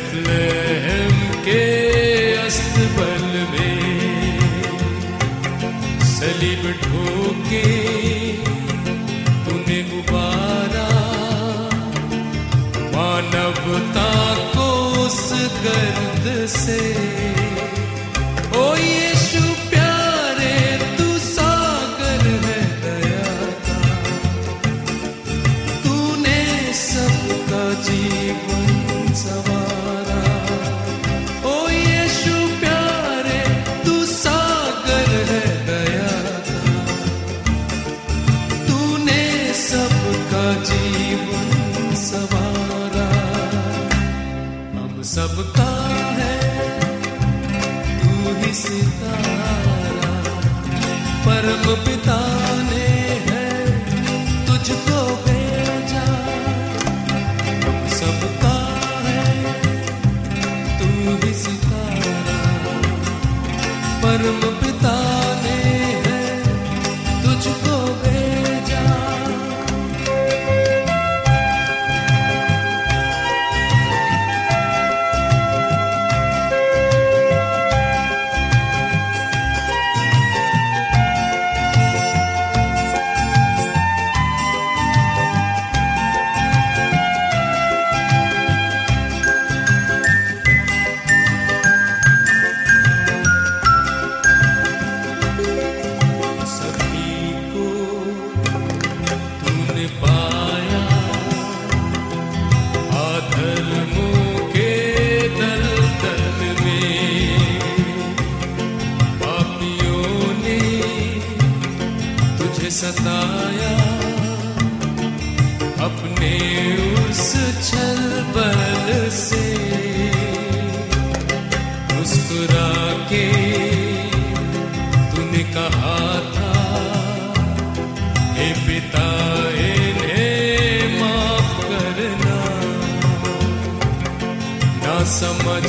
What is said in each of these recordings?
It's. सबका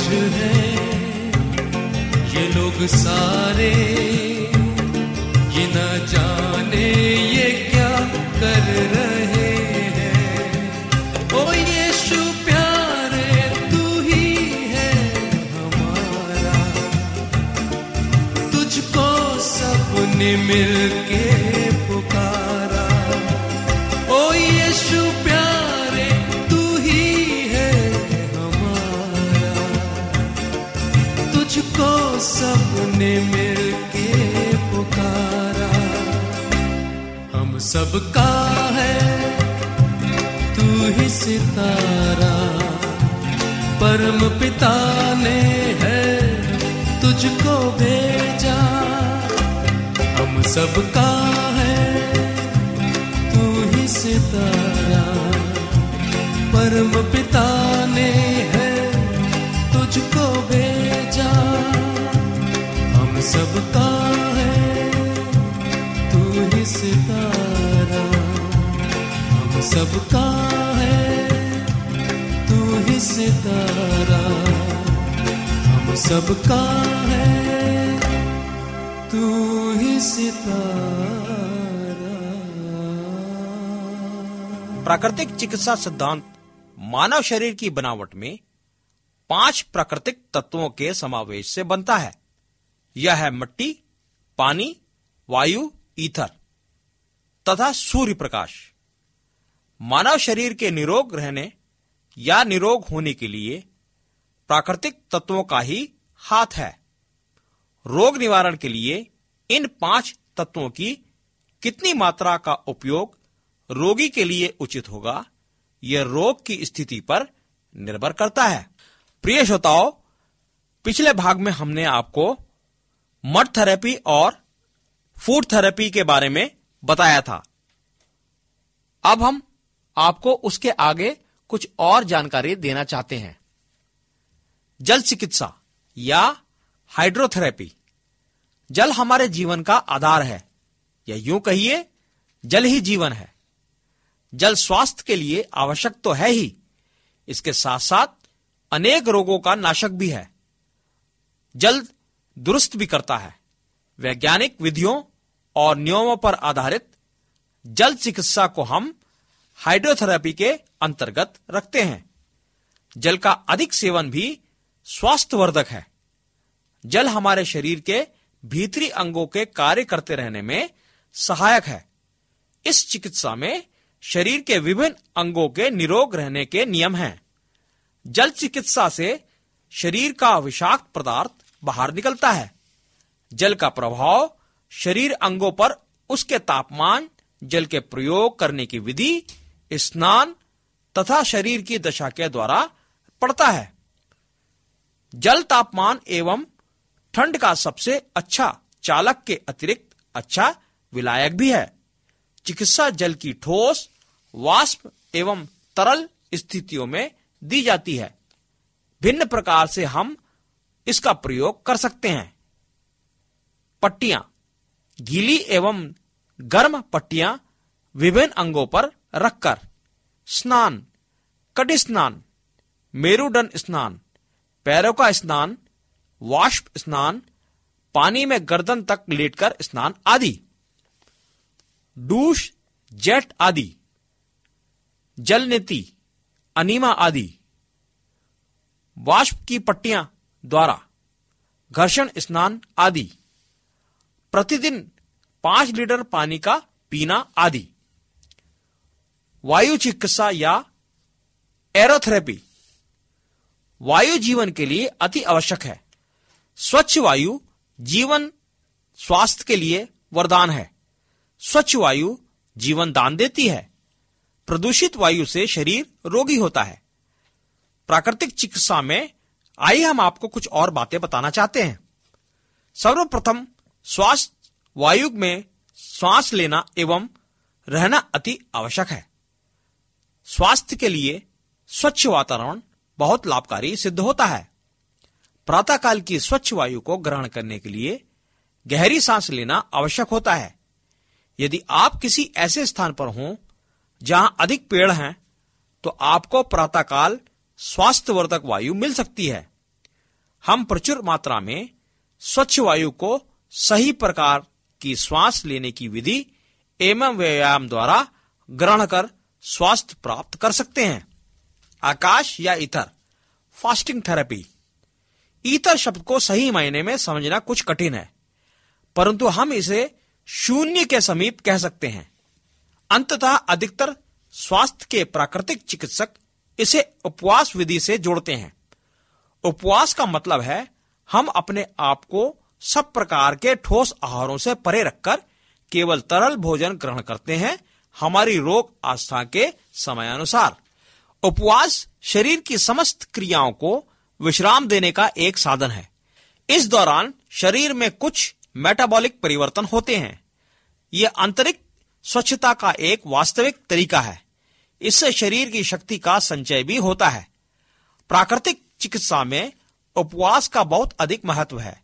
है। ये लोग सारे ये न जाने ये क्या कर रहे सबने मिलके पुकारा। हम सबका है, तू ही सितारा। परम पिता ने है, तुझको भेजा। हम सबका है, तू ही सितारा। परम पिता ने है, तुझको भेजा। सबका है, तू ही सितारा। हम सबका है, तू ही सितारा। हम सबका है, तू ही सितारा। प्राकृतिक चिकित्सा सिद्धांत, मानव शरीर की बनावट में पाँच प्राकृतिक तत्वों के समावेश से बनता है। यह है मट्टी, पानी, वायु, ईथर, तथा सूर्य प्रकाश मानव शरीर के निरोग रहने या निरोग होने के लिए प्राकृतिक तत्वों का ही हाथ है। रोग निवारण के लिए इन पाँच तत्वों की कितनी मात्रा का उपयोग रोगी के लिए उचित होगा, यह रोग की स्थिति पर निर्भर करता है। प्रिय श्रोताओं, पिछले भाग में हमने आपको मड थेरेपी और फ़ूड थेरेपी के बारे में बताया था। अब हम आपको उसके आगे कुछ और जानकारी देना चाहते हैं। जल चिकित्सा या हाइड्रोथेरेपी। जल हमारे जीवन का आधार है, या यूँ कहिए, जल ही जीवन है। जल स्वास्थ्य के लिए आवश्यक तो है ही, इसके साथ साथ अनेक रोगों का नाशक भी है। जल दुरुस्त भी करता है। वैज्ञानिक विधियों और नियमों पर आधारित जल चिकित्सा को हम हाइड्रोथेरेपी के अंतर्गत रखते हैं। जल का अधिक सेवन भी स्वास्थ्यवर्धक है। जल हमारे शरीर के भीतरी अंगों के कार्य करते रहने में सहायक है। इस चिकित्सा में शरीर के विभिन्न अंगों के निरोग रहने के नियम हैं। जल चिकित्सा से शरीर का विषाक्त पदार्थ बाहर निकलता है। जल का प्रभाव शरीर अंगों पर, उसके तापमान, जल के प्रयोग करने की विधि, स्नान तथा शरीर की दशा के द्वारा पड़ता है। जल तापमान एवं ठंड का सबसे अच्छा चालक के अतिरिक्त अच्छा विलायक भी है। चिकित्सा जल की ठोस, वाष्प एवं तरल स्थितियों में दी जाती है। भिन्न प्रकार से हम इसका प्रयोग कर सकते हैं। पट्टियाँ, गीली एवं गर्म पट्टियाँ विभिन्न अंगों पर रखकर, स्नान, कटी स्नान, मेरुदंड स्नान, पैरों का स्नान, वाष्प स्नान, पानी में गर्दन तक लेटकर स्नान आदि। डूश, जेट आदि जल नीति अनीमा आदि। वाष्प की पट्टियाँ द्वारा, घर्षण, स्नान आदि। प्रतिदिन पाँच लीटर पानी का पीना आदि। वायु चिकित्सा या एरोथेरेपी। वायु जीवन के लिए अति आवश्यक है। स्वच्छ वायु जीवन स्वास्थ्य के लिए वरदान है। स्वच्छ वायु जीवन दान देती है। प्रदूषित वायु से शरीर रोगी होता है। प्राकृतिक चिकित्सा में आइए हम आपको कुछ और बातें बताना चाहते हैं। सर्वप्रथम स्वास्थ्य वायु में श्वास लेना एवं रहना अति आवश्यक है। स्वास्थ्य के लिए स्वच्छ वातावरण बहुत लाभकारी सिद्ध होता है। प्रातःकाल की स्वच्छ वायु को ग्रहण करने के लिए गहरी सांस लेना आवश्यक होता है। यदि आप किसी ऐसे स्थान पर हों जहाँ अधिक पेड़ हैं तो आपको प्रातःकाल स्वास्थ्यवर्धक वायु मिल सकती है। हम प्रचुर मात्रा में स्वच्छ वायु को सही प्रकार की श्वास लेने की विधि एवं व्यायाम द्वारा ग्रहण कर स्वास्थ्य प्राप्त कर सकते हैं। आकाश या इतर, फास्टिंग थेरेपी। ईतर शब्द को सही मायने में समझना कुछ कठिन है, परंतु हम इसे शून्य के समीप कह सकते हैं। अंततः अधिकतर स्वास्थ्य के प्राकृतिक चिकित्सक इसे उपवास विधि से जोड़ते हैं। उपवास का मतलब है, हम अपने आप को सब प्रकार के ठोस आहारों से परे रखकर केवल तरल भोजन ग्रहण करते हैं हमारी रोग आस्था के समयानुसार। उपवास शरीर की समस्त क्रियाओं को विश्राम देने का एक साधन है। इस दौरान शरीर में कुछ मेटाबॉलिक परिवर्तन होते हैं। यह आंतरिक स्वच्छता का एक वास्तविक तरीका है। इससे शरीर की शक्ति का संचय भी होता है। प्राकृतिक चिकित्सा में उपवास का बहुत अधिक महत्व है।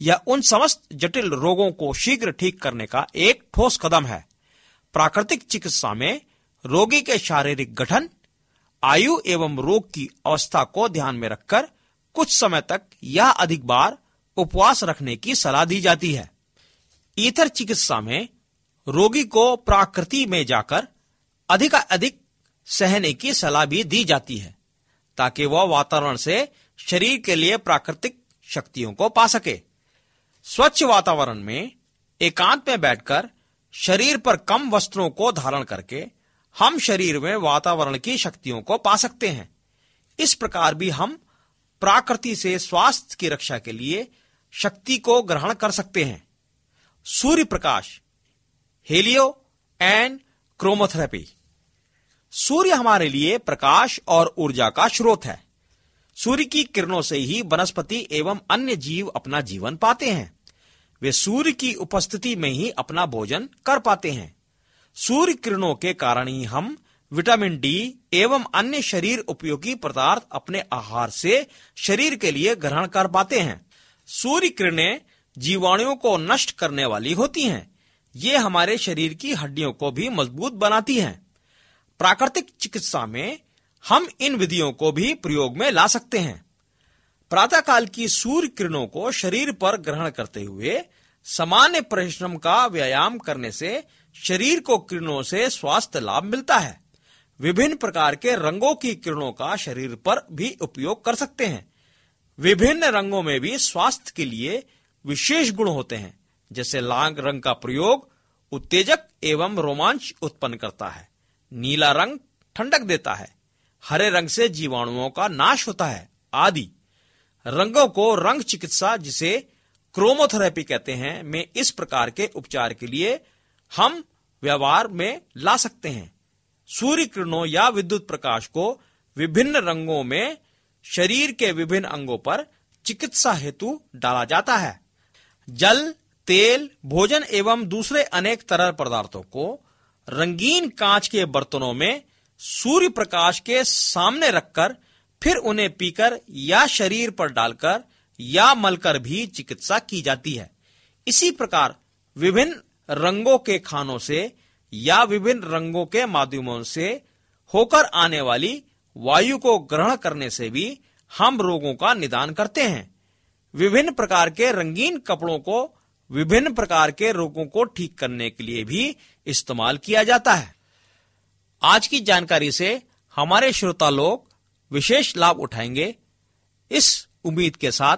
यह उन समस्त जटिल रोगों को शीघ्र ठीक करने का एक ठोस कदम है। प्राकृतिक चिकित्सा में रोगी के शारीरिक गठन, आयु एवं रोग की अवस्था को ध्यान में रखकर कुछ समय तक या अधिक बार उपवास रखने की सलाह दी जाती है। ईथर चिकित्सा में रोगी को प्राकृति में जाकर अधिक अधिक सहने की सलाह भी दी जाती है। ताकि वह वातावरण से शरीर के लिए प्राकृतिक शक्तियों को पा सके। स्वच्छ वातावरण में एकांत में बैठकर शरीर पर कम वस्त्रों को धारण करके हम शरीर में वातावरण की शक्तियों को पा सकते हैं। इस प्रकार भी हम प्राकृति से स्वास्थ्य की रक्षा के लिए शक्ति को ग्रहण कर सकते हैं। Surya Prakash Helio and क्रोमोथेरेपी। सूर्य हमारे लिए प्रकाश और ऊर्जा का स्रोत है। सूर्य की किरणों से ही वनस्पति एवं अन्य जीव अपना जीवन पाते हैं। वे सूर्य की उपस्थिति में ही अपना भोजन कर पाते हैं। सूर्य किरणों के कारण ही हम विटामिन डी एवं अन्य शरीर उपयोगी पदार्थ अपने आहार से शरीर के लिए ग्रहण कर पाते हैं। सूर्य किरणें जीवाणुओं को नष्ट करने वाली होती हैं। ये हमारे शरीर की हड्डियों को भी मज़बूत बनाती हैं। प्राकृतिक चिकित्सा में हम इन विधियों को भी प्रयोग में ला सकते हैं। प्रातःकाल की सूर्य किरणों को शरीर पर ग्रहण करते हुए सामान्य परिश्रम का व्यायाम करने से शरीर को किरणों से स्वास्थ्य लाभ मिलता है। विभिन्न प्रकार के रंगों की किरणों का शरीर पर भी उपयोग कर सकते हैं। विभिन्न रंगों में भी स्वास्थ्य के लिए विशेष गुण होते हैं, जैसे लाल रंग का प्रयोग उत्तेजक एवं रोमांच उत्पन्न करता है। नीला रंग ठंडक देता है। हरे रंग से जीवाणुओं का नाश होता है। आदि। रंगों को रंग चिकित्सा, जिसे क्रोमोथेरेपी कहते हैं, में इस प्रकार के उपचार के लिए हम व्यवहार में ला सकते हैं। सूर्य किरणों या विद्युत प्रकाश को विभिन्न रंगों में शरीर के विभिन्न अंगों पर चिकित्सा हेतु डाला जाता है। जल, तेल, भोजन एवं दूसरे अनेक तरल पदार्थों को रंगीन कांच के बर्तनों में सूर्य प्रकाश के सामने रखकर, फिर उन्हें पीकर या शरीर पर डालकर या मलकर भी चिकित्सा की जाती है। इसी प्रकार विभिन्न रंगों के खानों से या विभिन्न रंगों के माध्यमों से होकर आने वाली वायु को ग्रहण करने से भी हम रोगों का निदान करते हैं। विभिन्न प्रकार के रंगीन कपड़ों को, विभिन्न प्रकार के रोगों को ठीक करने के लिए भी इस्तेमाल किया जाता है। आज की जानकारी से हमारे श्रोता लोग विशेष लाभ उठाएँगे। इस उम्मीद के साथ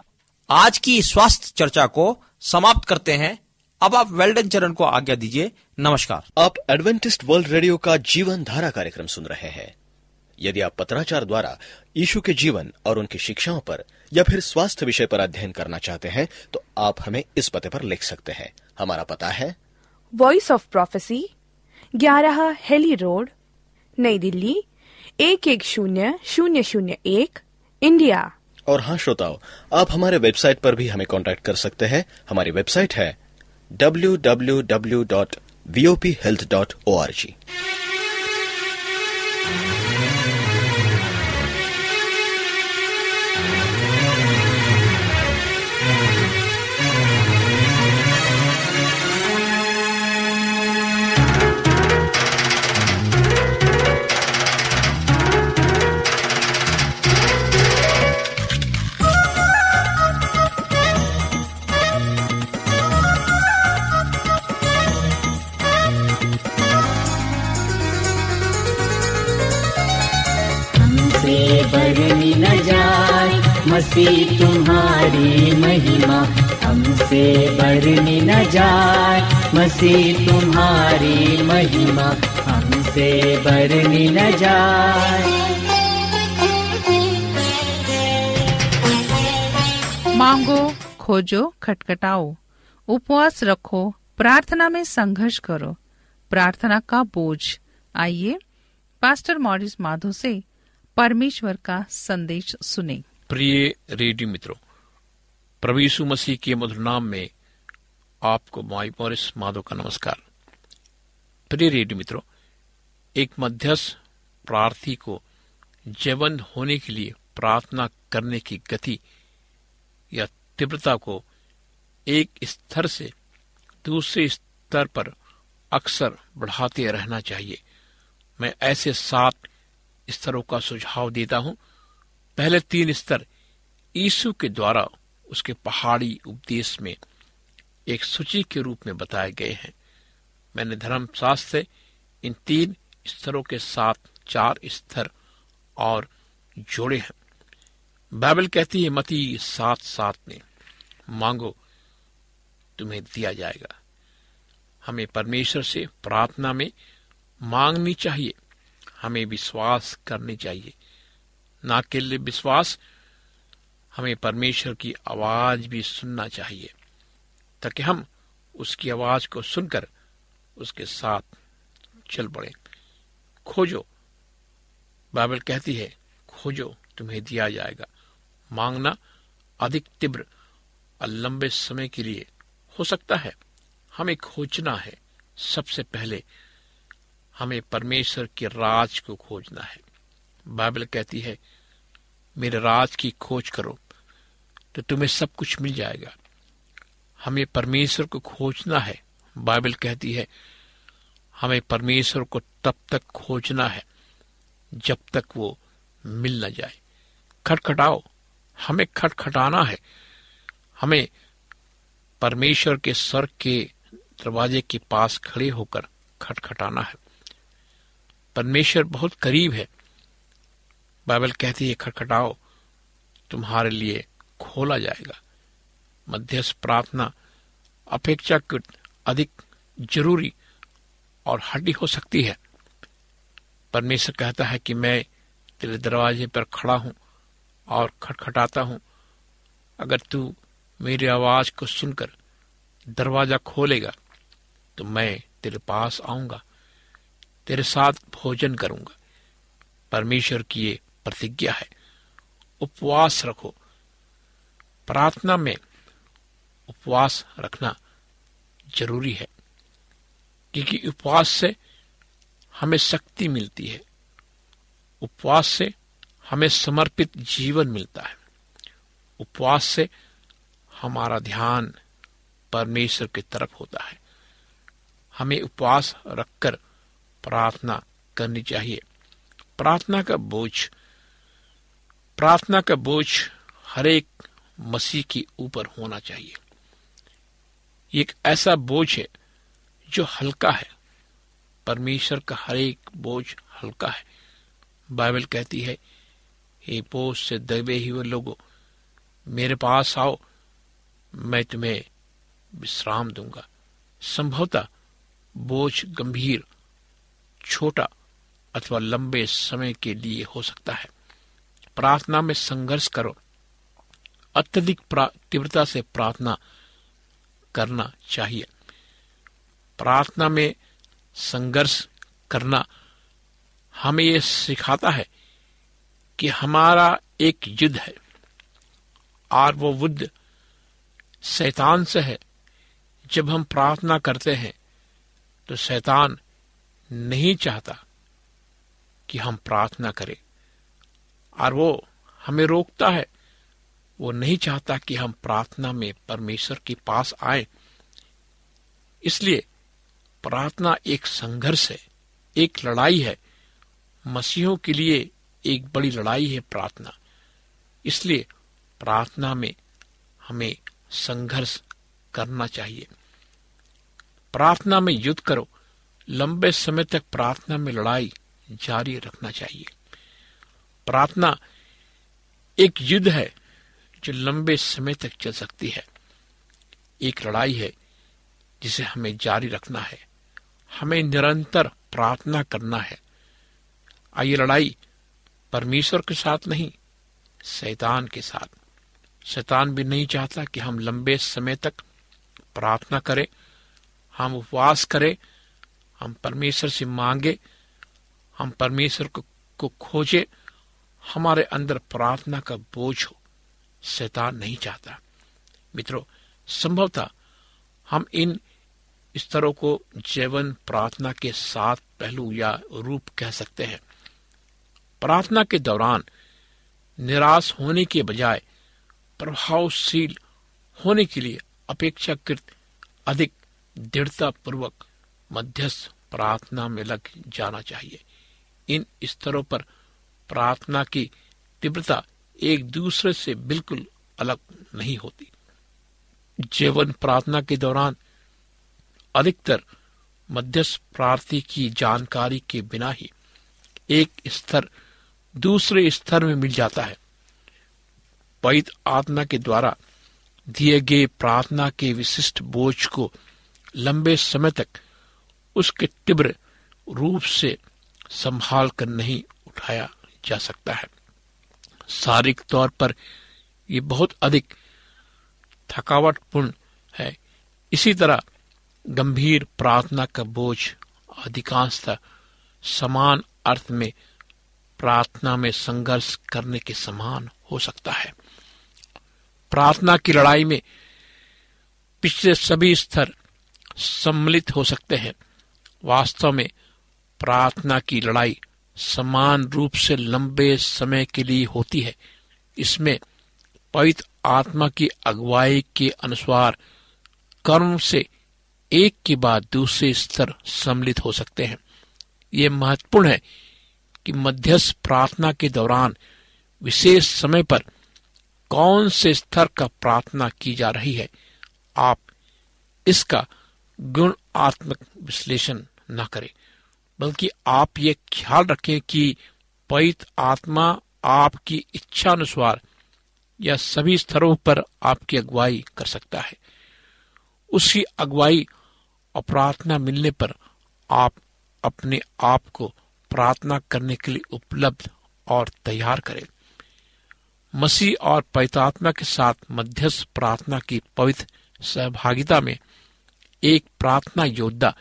आज की स्वास्थ्य चर्चा को समाप्त करते हैं। अब आप वेल्डन चरण को आज्ञा दीजिए। नमस्कार। आप एडवेंटिस्ट वर्ल्ड रेडियो का जीवन धारा कार्यक्रम सुन रहे हैं। यदि आप पत्राचार द्वारा यीशु के जीवन और उनकी शिक्षाओं पर या फिर स्वास्थ्य विषय पर अध्ययन करना चाहते हैं तो आप हमें इस पते पर लिख सकते हैं। हमारा पता है वॉइस ऑफ़ प्रोफेसी ग्यारह हेली रोड, नई दिल्ली, एक एक शून्य शून्य शून्य एक, इंडिया। और हाँ श्रोताओ, आप हमारे वेबसाइट पर भी हमें कांटेक्ट कर सकते हैं। हमारी वेबसाइट है www.vophealth.org मसीह तुम्हारी महिमा, हमसे बरनी न जाए। मसीह तुम्हारी महिमा, हमसे बरनी न जाए। मांगो, खोजो, खटखटाओ। उपवास रखो, प्रार्थना में संघर्ष करो। प्रार्थना का बोझ। आइए, पास्टर मॉरिस माधो से परमेश्वर का संदेश सुने। प्रिय रेडियो मित्रों यीशु मसीह के मधुर नाम में आपको माई मॉरिस माधो का नमस्कार। प्रिय रेडियो मित्रों, एक मध्यस्थ प्रार्थी को जीवन होने के लिए प्रार्थना करने की गति या तीव्रता को एक स्तर से दूसरे स्तर पर अक्सर बढ़ाते रहना चाहिए। मैं ऐसे सात स्तरों का सुझाव देता हूँ। पहले तीन स्तर, यीशु के द्वारा उसके पहाड़ी उपदेश में एक सूची के रूप में बताए गए हैं। मैंने धर्मशास्त्र से इन तीन स्तरों के साथ चार स्तर और जोड़े हैं। बाइबल कहती है, मती सात सात में मांगो, तुम्हें दिया जाएगा। हमें परमेश्वर से प्रार्थना में मांगनी चाहिए, हमें विश्वास करनी चाहिए। ना केवल विश्वास, हमें परमेश्वर की आवाज़ भी सुनना चाहिए, ताकि हम उसकी आवाज़ को सुनकर उसके साथ चल पड़े। खोजो। बाइबल कहती है, खोजो, तुम्हें दिया जाएगा। मांगना अधिक तीव्र और लंबे समय के लिए हो सकता है। हमें खोजना है। सबसे पहले हमें परमेश्वर के राज को खोजना है। बाइबल कहती है, मेरे राज की खोज करो तो तुम्हें सब कुछ मिल जाएगा। हमें परमेश्वर को खोजना है, बाइबल कहती है, हमें परमेश्वर को तब तक खोजना है, जब तक वो मिल न जाए। खटखटाओ, हमें खटखटाना है। हमें परमेश्वर के सर के दरवाजे के पास खड़े होकर खटखटाना है। परमेश्वर बहुत करीब है। बाइबल कहती है खटखटाओ तुम्हारे लिए खोला जाएगा। मध्यस्थ प्रार्थना अपेक्षाकृत अधिक ज़रूरी और हड्डी हो सकती है। परमेश्वर कहता है कि मैं तेरे दरवाजे पर खड़ा हूँ और खटखटाता हूँ। अगर तू मेरी आवाज़ को सुनकर दरवाज़ा खोलेगा तो मैं तेरे पास आऊँगा, तेरे साथ भोजन करूँगा। परमेश्वर की ये प्रतिज्ञा है। उपवास रखो। प्रार्थना में उपवास रखना ज़रूरी है, क्योंकि उपवास से हमें शक्ति मिलती है। उपवास से हमें समर्पित जीवन मिलता है। उपवास से हमारा ध्यान परमेश्वर की तरफ़ होता है। हमें उपवास रखकर प्रार्थना करनी चाहिए। प्रार्थना का बोझ प्रार्थना का बोझ हरेक मसीह के ऊपर होना चाहिए। एक ऐसा बोझ है जो हल्का है। परमेश्वर का हरेक बोझ हल्का है। बाइबल कहती है, हे बोझ से दबे ही हुए लोगों, मेरे पास आओ, मैं तुम्हें विश्राम दूँगा। संभवतः बोझ गंभीर, छोटा अथवा लंबे समय के लिए हो सकता है। प्रार्थना में संघर्ष करो। अत्यधिक तीव्रता से प्रार्थना करना चाहिए। प्रार्थना में संघर्ष करना हमें यह सिखाता है कि हमारा एक युद्ध है और वो युद्ध शैतान से है। जब हम प्रार्थना करते हैं तो शैतान नहीं चाहता कि हम प्रार्थना करें। और वो हमें रोकता है। वो नहीं चाहता कि हम प्रार्थना में परमेश्वर के पास आए। इसलिए प्रार्थना एक संघर्ष है, एक लड़ाई है। मसीहों के लिए एक बड़ी लड़ाई है प्रार्थना। इसलिए प्रार्थना में हमें संघर्ष करना चाहिए। प्रार्थना में युद्ध करो। लंबे समय तक प्रार्थना में लड़ाई जारी रखना चाहिए। प्रार्थना एक युद्ध है जो लंबे समय तक चल सकती है। एक लड़ाई है जिसे हमें जारी रखना है। हमें निरंतर प्रार्थना करना है। आइए लड़ाई परमेश्वर के साथ नहीं शैतान के साथ। शैतान भी नहीं चाहता कि हम लंबे समय तक प्रार्थना करें हम उपवास करें हम परमेश्वर से मांगे हम परमेश्वर को, को खोजे। हमारे अंदर प्रार्थना का बोझ हो। शैतान नहीं चाहता। मित्रों, संभवतः हम इन स्तरों को जीवन प्रार्थना के सात पहलू या रूप कह सकते हैं। प्रार्थना के दौरान निराश होने के बजाय प्रभावशील होने के लिए अपेक्षाकृत अधिक दृढ़ता पूर्वक मध्यस्थ प्रार्थना में लग जाना चाहिए। इन स्तरों पर प्रार्थना की तीव्रता एक दूसरे से बिल्कुल अलग नहीं होती। जीवन प्रार्थना के दौरान अधिकतर मध्यस्थ प्रार्थी की जानकारी के बिना ही एक स्तर दूसरे स्तर में मिल जाता है। पवित्र आत्मा के द्वारा दिए गए प्रार्थना के विशिष्ट बोझ को लंबे समय तक उसके तीव्र रूप से संभाल कर नहीं उठाया जा सकता है। शारीरिक तौर पर यह बहुत अधिक थकावटपूर्ण है। इसी तरह गंभीर प्रार्थना का बोझ अधिकांशतः समान अर्थ में प्रार्थना में संघर्ष करने के समान हो सकता है। प्रार्थना की लड़ाई में पिछले सभी स्तर सम्मिलित हो सकते हैं। वास्तव में प्रार्थना की लड़ाई समान रूप से लंबे समय के लिए होती है। इसमें पवित्र आत्मा की अगुवाई के अनुसार कर्म से एक के बाद दूसरे स्तर सम्मिलित हो सकते हैं। यह महत्वपूर्ण है कि मध्यस्थ प्रार्थना के दौरान विशेष समय पर कौन से स्तर का प्रार्थना की जा रही है, आप इसका गुणात्मक विश्लेषण न करें। बल्कि आप ये ख्याल रखें कि पवित्र आत्मा आपकी इच्छा अनुसार या सभी स्तरों पर आपकी अगुवाई कर सकता है। उसकी अगुवाई और प्रार्थना मिलने पर आप अपने आप को प्रार्थना करने के लिए उपलब्ध और तैयार करें। मसीह और पैतात्मा के साथ मध्यस्थ प्रार्थना की पवित्र सहभागिता में एक प्रार्थना योद्धा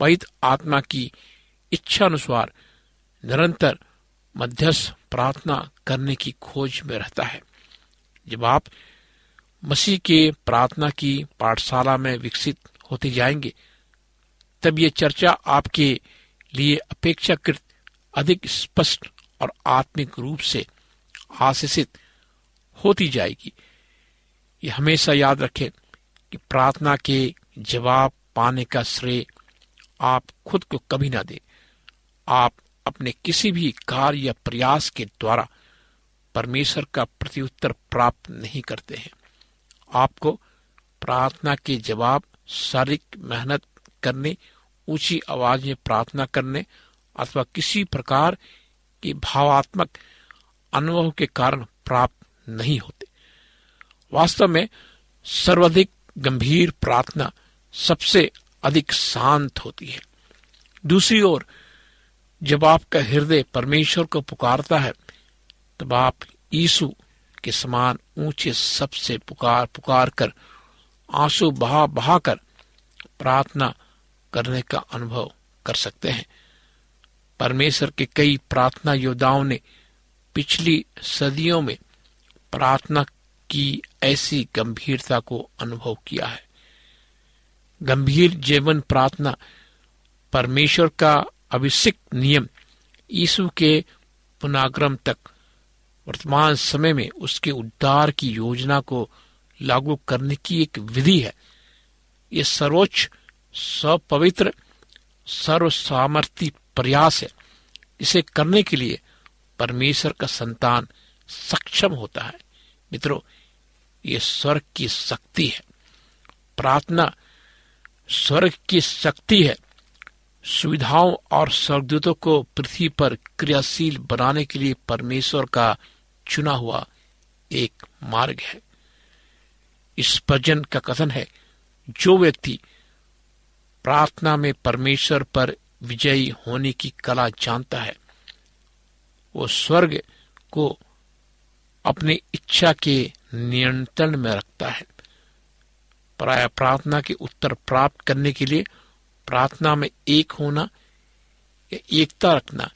पवित्र आत्मा की इच्छा अनुसार निरंतर मध्यस्थ प्रार्थना करने की खोज में रहता है। जब आप मसीह के प्रार्थना की पाठशाला में विकसित होते जाएँगे, तब ये चर्चा आपके लिए अपेक्षाकृत अधिक स्पष्ट और आत्मिक रूप से आशीषित होती जाएगी। ये हमेशा याद रखें कि प्रार्थना के जवाब पाने का श्रेय आप खुद को कभी ना दें। आप अपने किसी भी कार्य या प्रयास के द्वारा परमेश्वर का प्रत्युत्तर प्राप्त नहीं करते हैं। आपको प्रार्थना के जवाब, शारीरिक मेहनत करने, ऊँची आवाज़ में प्रार्थना करने अथवा किसी प्रकार के भावात्मक अनुभव के कारण प्राप्त नहीं होते। वास्तव में सर्वाधिक गंभीर प्रार्थना सबसे अधिक शांत होती है। दूसरी ओर जब आपका हृदय परमेश्वर को पुकारता है, तब आप यीशु के समान ऊँचे सबसे पुकार पुकार कर आँसू बहा बहा कर प्रार्थना करने का अनुभव कर सकते हैं। परमेश्वर के कई प्रार्थना योद्धाओं ने पिछली सदियों में प्रार्थना की ऐसी गंभीरता को अनुभव किया है। गंभीर जीवन प्रार्थना परमेश्वर का अभिषिक्त नियम यीशु के पुनाग्रम तक वर्तमान समय में उसके उद्धार की योजना को लागू करने की एक विधि है। ये सर्वोच्च, सपवित्र सर्व सामर्थ्य प्रयास है। इसे करने के लिए परमेश्वर का संतान सक्षम होता है। मित्रों, ये स्वर्ग की शक्ति है। प्रार्थना स्वर्ग की शक्ति है। सुविधाओं और स्वर्गदूतों को पृथ्वी पर क्रियाशील बनाने के लिए परमेश्वर का चुना हुआ एक मार्ग है। इस भजन का कथन है, जो व्यक्ति प्रार्थना में परमेश्वर पर विजयी होने की कला जानता है, वो स्वर्ग को अपनी इच्छा के नियंत्रण में रखता है। प्राय प्रार्थना के उत्तर प्राप्त करने के लिए प्रार्थना में एक होना या एकता रखना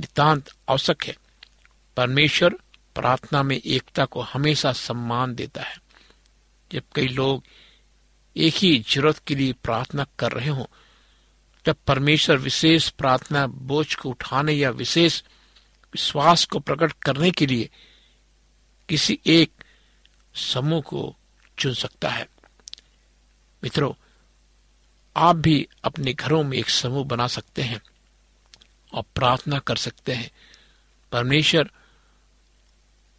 नितांत आवश्यक है। परमेश्वर प्रार्थना में एकता को हमेशा सम्मान देता है। जब कई लोग एक ही ज़रूरत के लिए प्रार्थना कर रहे हों जब परमेश्वर विशेष प्रार्थना बोझ को उठाने या विशेष विश्वास को प्रकट करने के लिए किसी एक समूह को चुन सकता है। मित्रों आप भी अपने घरों में एक समूह बना सकते हैं और प्रार्थना कर सकते हैं। परमेश्वर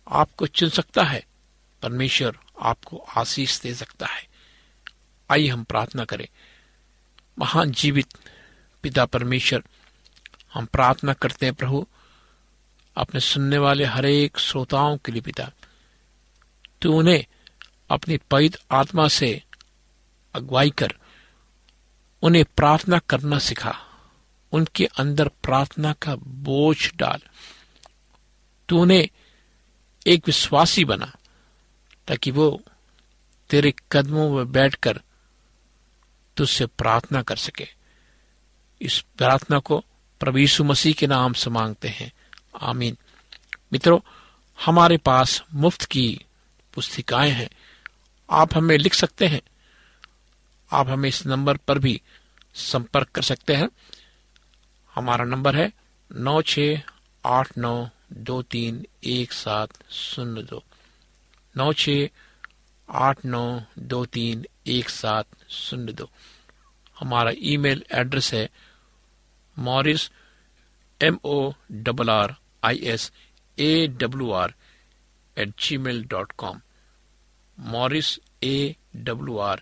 आपको चुन सकता है। परमेश्वर आपको आशीष दे सकता है। आइए हम प्रार्थना करें। महान जीवित पिता परमेश्वर, हम प्रार्थना करते हैं, प्रभु अपने सुनने वाले हर एक श्रोताओं के लिए पिता तू उन्हें अपनी पवित्र आत्मा से अगुवाई कर उन्हें प्रार्थना करना सिखा। उनके अंदर प्रार्थना का बोझ डाल। तू उन्हें एक विश्वासी बना, ताकि वो तेरे कदमों में बैठकर तुझसे प्रार्थना कर सके। इस प्रार्थना को यीशु मसीह के नाम से मांगते हैं। आमीन। मित्रों, हमारे पास मुफ़्त की पुस्तिकाएँ हैं। आप हमें लिख सकते हैं। आप हमें इस नंबर पर भी संपर्क कर सकते हैं। हमारा नंबर है नौ छ आठ नौ दो तीन एक सात शून्य दो। नौ छ आठ नौ दो तीन एक सात शून्य दो। हमारा ईमेल एड्रेस है Morris M O double R I S A W R at Gmail dot com. Morris A W R